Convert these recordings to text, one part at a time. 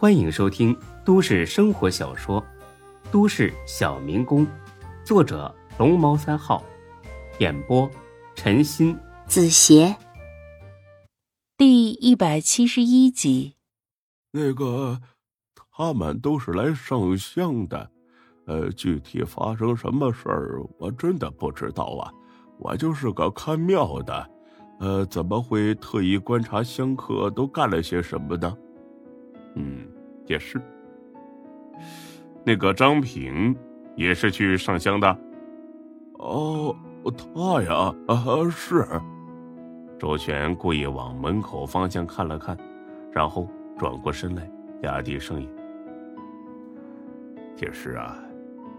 欢迎收听都市生活小说《都市小民工》，作者龙猫三号，演播陈鑫、子邪，第一百七十一集。那个，他们都是来上香的，呃，具体发生什么事儿，我真的不知道啊。我就是个看庙的，呃，怎么会特意观察香客都干了些什么呢？嗯，也是。那个张平也是去上香的。哦，他呀，啊是。周全故意往门口方向看了看，然后转过身来，压低声音：“铁石啊，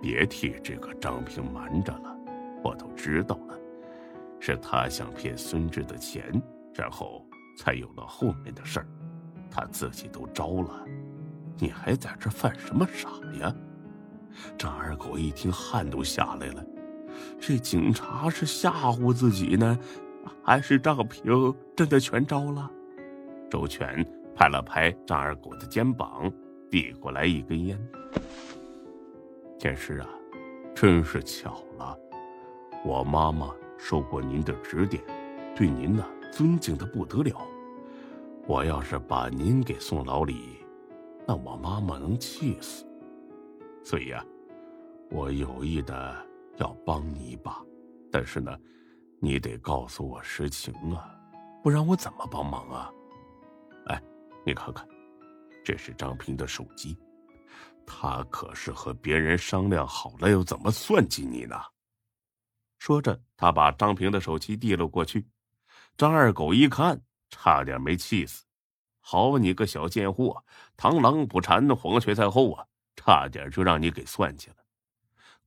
别替这个张平瞒着了，我都知道了。”是他想骗孙志的钱，然后才有了后面的事儿。他自己都招了，你还在这犯什么傻呀？张二狗一听，汗都下来了。这警察是吓唬自己呢，还是张平真的全招了？周全拍了拍张二狗的肩膀，递过来一根烟。天师啊，真是巧了，我妈妈。受过您的指点，对您呢尊敬的不得了。我要是把您给送牢里，那我妈妈能气死。所以啊，我有意的要帮你一把，但是呢，你得告诉我实情啊，不然我怎么帮忙啊？哎，你看看，这是张平的手机，他可是和别人商量好了要怎么算计你呢。说着，他把张平的手机递了过去。张二狗一看，差点没气死。好你个小贱货，螳螂捕蝉，黄雀在后啊！差点就让你给算计了。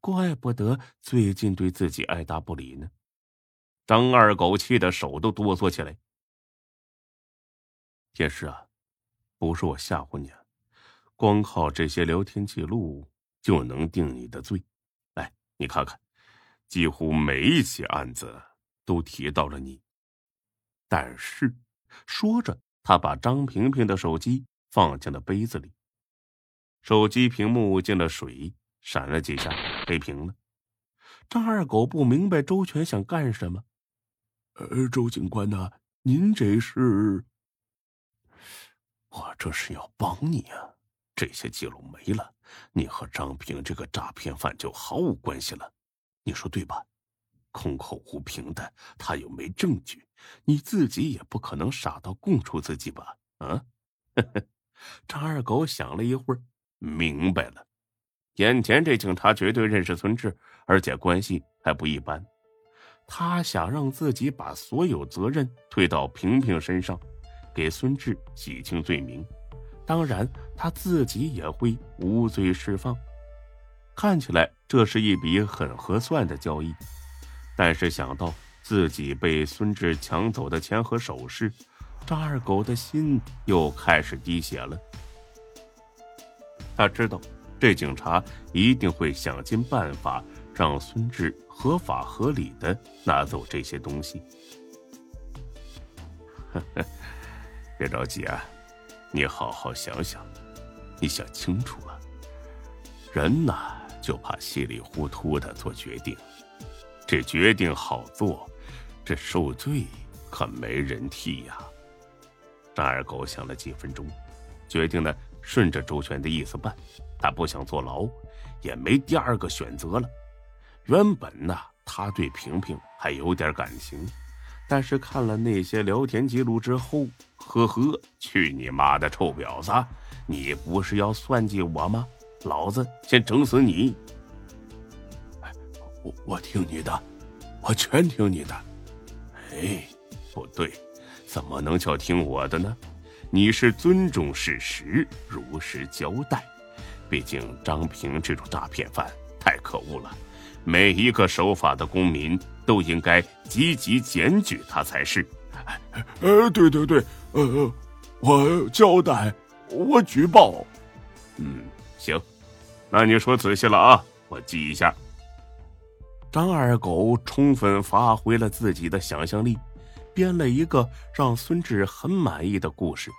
怪不得最近对自己爱答不理呢。张二狗气得手都哆嗦起来。天师啊，不是我吓唬你，光靠这些聊天记录就能定你的罪。来，你看看。几乎每一起案子都提到了你，但是说着，他把张平平的手机放进了杯子里，手机屏幕进了水，闪了几下，黑屏了。张二狗不明白周全想干什么。呃，周警官呐，您这是？我这是要帮你啊！这些记录没了，你和张平这个诈骗犯就毫无关系了。你说对吧？空口无凭的，他又没证据，你自己也不可能傻到供出自己吧？啊！张二狗想了一会儿，明白了，眼前这警察绝对认识孙志，而且关系还不一般。他想让自己把所有责任推到平平身上，给孙志洗清罪名，当然他自己也会无罪释放。看起来这是一笔很合算的交易，但是想到自己被孙志抢走的钱和首饰，张二狗的心又开始滴血了。他知道这警察一定会想尽办法让孙志合法合理的拿走这些东西。别着急啊，你好好想想，你想清楚了，人呐。就怕稀里糊涂的做决定，这决定好做，这受罪可没人替呀。张二狗想了几分钟，决定呢顺着周全的意思办。他不想坐牢，也没第二个选择了。原本呢，他对萍萍还有点感情，但是看了那些聊天记录之后，呵呵，去你妈的臭婊子！你不是要算计我吗？老子先整死你！我我听你的，我全听你的。哎，不对，怎么能叫听我的呢？你是尊重事实，如实交代。毕竟张平这种诈骗犯太可恶了，每一个守法的公民都应该积极检举他才是。呃，对对对，呃，我交代，我举报。嗯，行。那你说仔细了啊，我记一下。张二狗充分发挥了自己的想象力，编了一个让孙志很满意的故事。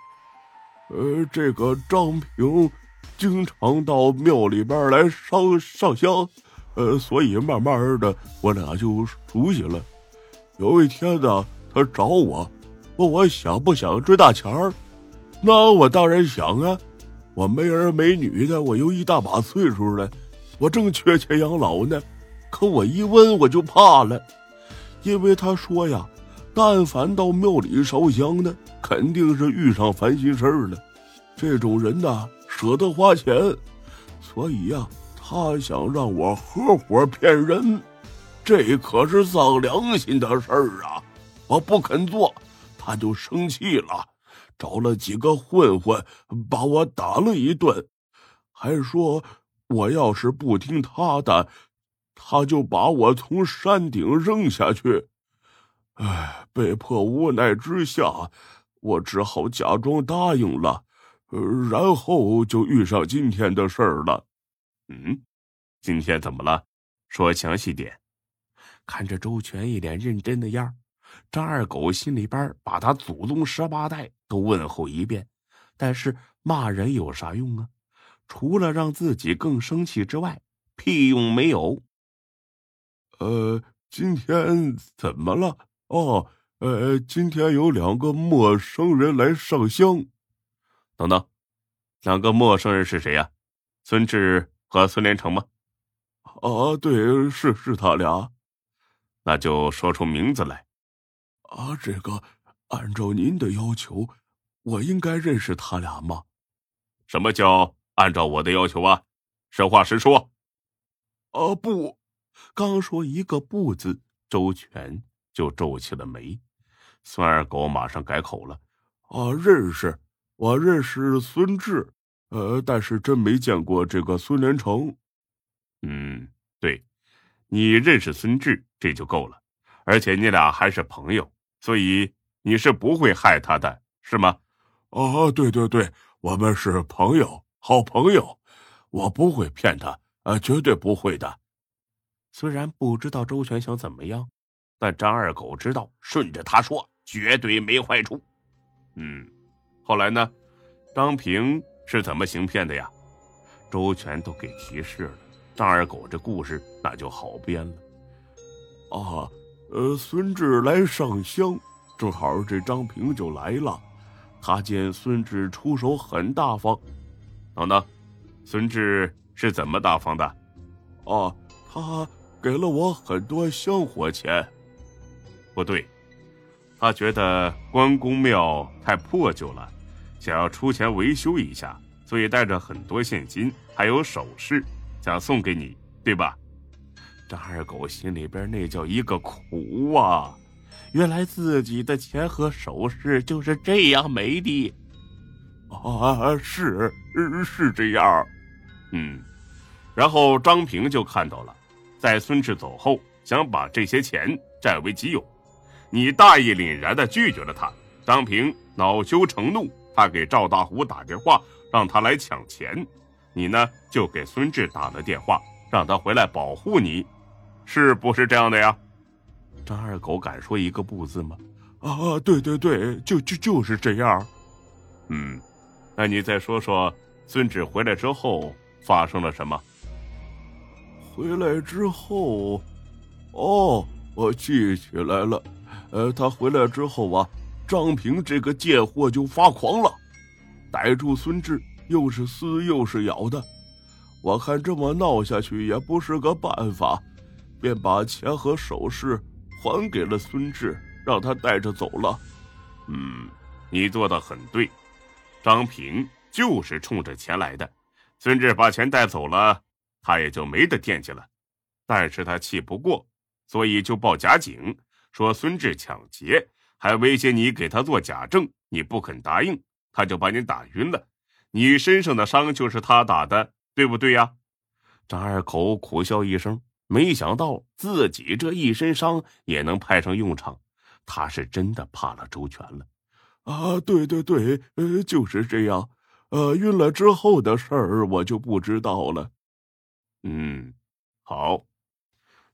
呃，这个张平经常到庙里边来上上香，呃，所以慢慢的我俩就熟悉了。有一天呢，他找我，问我想不想追大钱儿。那我当然想啊，我没儿没女的，我又一大把岁数了，我正缺钱养老呢。可我一问我就怕了，因为他说呀，但凡到庙里烧香的，肯定是遇上烦心事儿了。这种人呐，舍得花钱，所以呀，他想让我合伙骗人，这可是丧良心的事儿啊！我不肯做，他就生气了。找了几个混混，把我打了一顿，还说我要是不听他的，他就把我从山顶扔下去。唉，被迫无奈之下，我只好假装答应了，然后就遇上今天的事儿了。嗯，今天怎么了？说详细点。看着周全一脸认真的样张二狗心里边把他祖宗十八代都问候一遍，但是骂人有啥用啊？除了让自己更生气之外，屁用没有。呃，今天怎么了？哦，呃，今天有两个陌生人来上香。等等，两个陌生人是谁呀？孙志和孙连成吗？啊，对，是是他俩。那就说出名字来。啊，这个按照您的要求，我应该认识他俩吗？什么叫按照我的要求啊？实话实说。啊，不，刚说一个不字，周全就皱起了眉。孙二狗马上改口了：“啊，认识，我认识孙志，呃，但是真没见过这个孙连成。嗯，对，你认识孙志，这就够了，而且你俩还是朋友。”所以你是不会害他的，是吗？哦，对对对，我们是朋友，好朋友，我不会骗他，呃，绝对不会的。虽然不知道周全想怎么样，但张二狗知道，顺着他说绝对没坏处。嗯，后来呢？张平是怎么行骗的呀？周全都给提示了，张二狗这故事那就好编了。啊。呃，孙志来上香，正好这张平就来了。他见孙志出手很大方，等等，孙志是怎么大方的？哦，他给了我很多香火钱。不对，他觉得关公庙太破旧了，想要出钱维修一下，所以带着很多现金还有首饰，想送给你，对吧？张二狗心里边那叫一个苦啊！原来自己的钱和首饰就是这样没的啊！是是这样，嗯。然后张平就看到了，在孙志走后，想把这些钱占为己有，你大义凛然的拒绝了他。张平恼羞成怒，他给赵大虎打电话，让他来抢钱。你呢，就给孙志打了电话，让他回来保护你。是不是这样的呀？张二狗敢说一个不字吗？啊，对对对，就就就是这样。嗯，那你再说说，孙志回来之后发生了什么？回来之后，哦，我记起来了。呃，他回来之后啊，张平这个贱货就发狂了，逮住孙志，又是撕又是咬的。我看这么闹下去也不是个办法。便把钱和首饰还给了孙志，让他带着走了。嗯，你做的很对，张平就是冲着钱来的。孙志把钱带走了，他也就没得惦记了。但是他气不过，所以就报假警，说孙志抢劫，还威胁你给他做假证，你不肯答应，他就把你打晕了。你身上的伤就是他打的，对不对呀？张二口苦笑一声。没想到自己这一身伤也能派上用场，他是真的怕了周全了。啊，对对对，呃，就是这样。呃，晕了之后的事儿我就不知道了。嗯，好，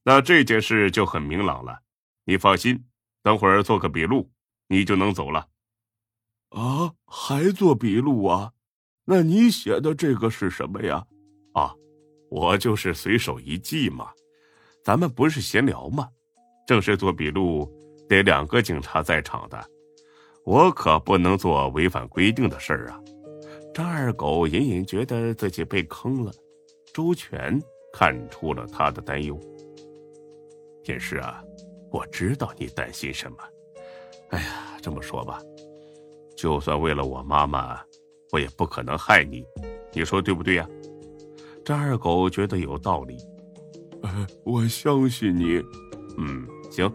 那这件事就很明朗了。你放心，等会儿做个笔录，你就能走了。啊，还做笔录啊？那你写的这个是什么呀？啊，我就是随手一记嘛。咱们不是闲聊吗？正式做笔录得两个警察在场的，我可不能做违反规定的事儿啊。张二狗隐隐觉得自己被坑了，周全看出了他的担忧。天师啊，我知道你担心什么。哎呀，这么说吧，就算为了我妈妈，我也不可能害你，你说对不对呀？张二狗觉得有道理。呃，我相信你。嗯，行，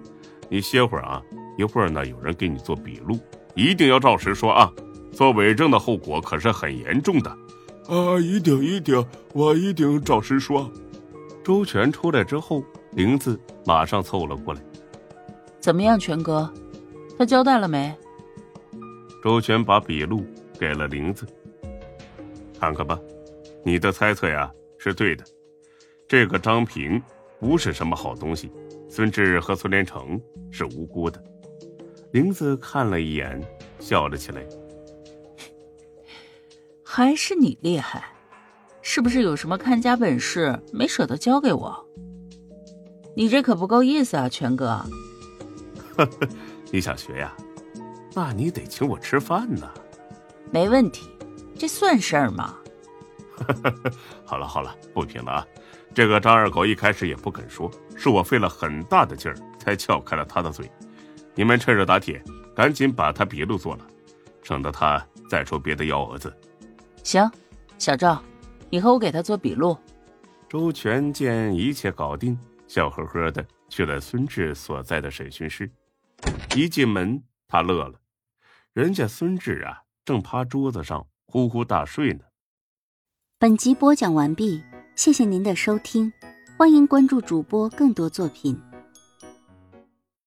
你歇会儿啊，一会儿呢有人给你做笔录，一定要照实说啊。做伪证的后果可是很严重的。啊，一定一定，我一定照实说。周全出来之后，玲子马上凑了过来。怎么样，全哥？他交代了没？周全把笔录给了玲子，看看吧，你的猜测呀是对的。这个张平不是什么好东西，孙志和孙连成是无辜的。玲子看了一眼，笑了起来。还是你厉害，是不是有什么看家本事没舍得交给我？你这可不够意思啊，全哥。你想学呀？那你得请我吃饭呢。没问题，这算事儿吗？好了好了，不贫了啊。这个张二狗一开始也不肯说，是我费了很大的劲儿才撬开了他的嘴。你们趁热打铁，赶紧把他笔录做了，省得他再出别的幺蛾子。行，小赵，你和我给他做笔录。周全见一切搞定，笑呵呵的去了孙志所在的审讯室。一进门，他乐了，人家孙志啊，正趴桌子上呼呼大睡呢。本集播讲完毕，谢谢您的收听，欢迎关注主播更多作品。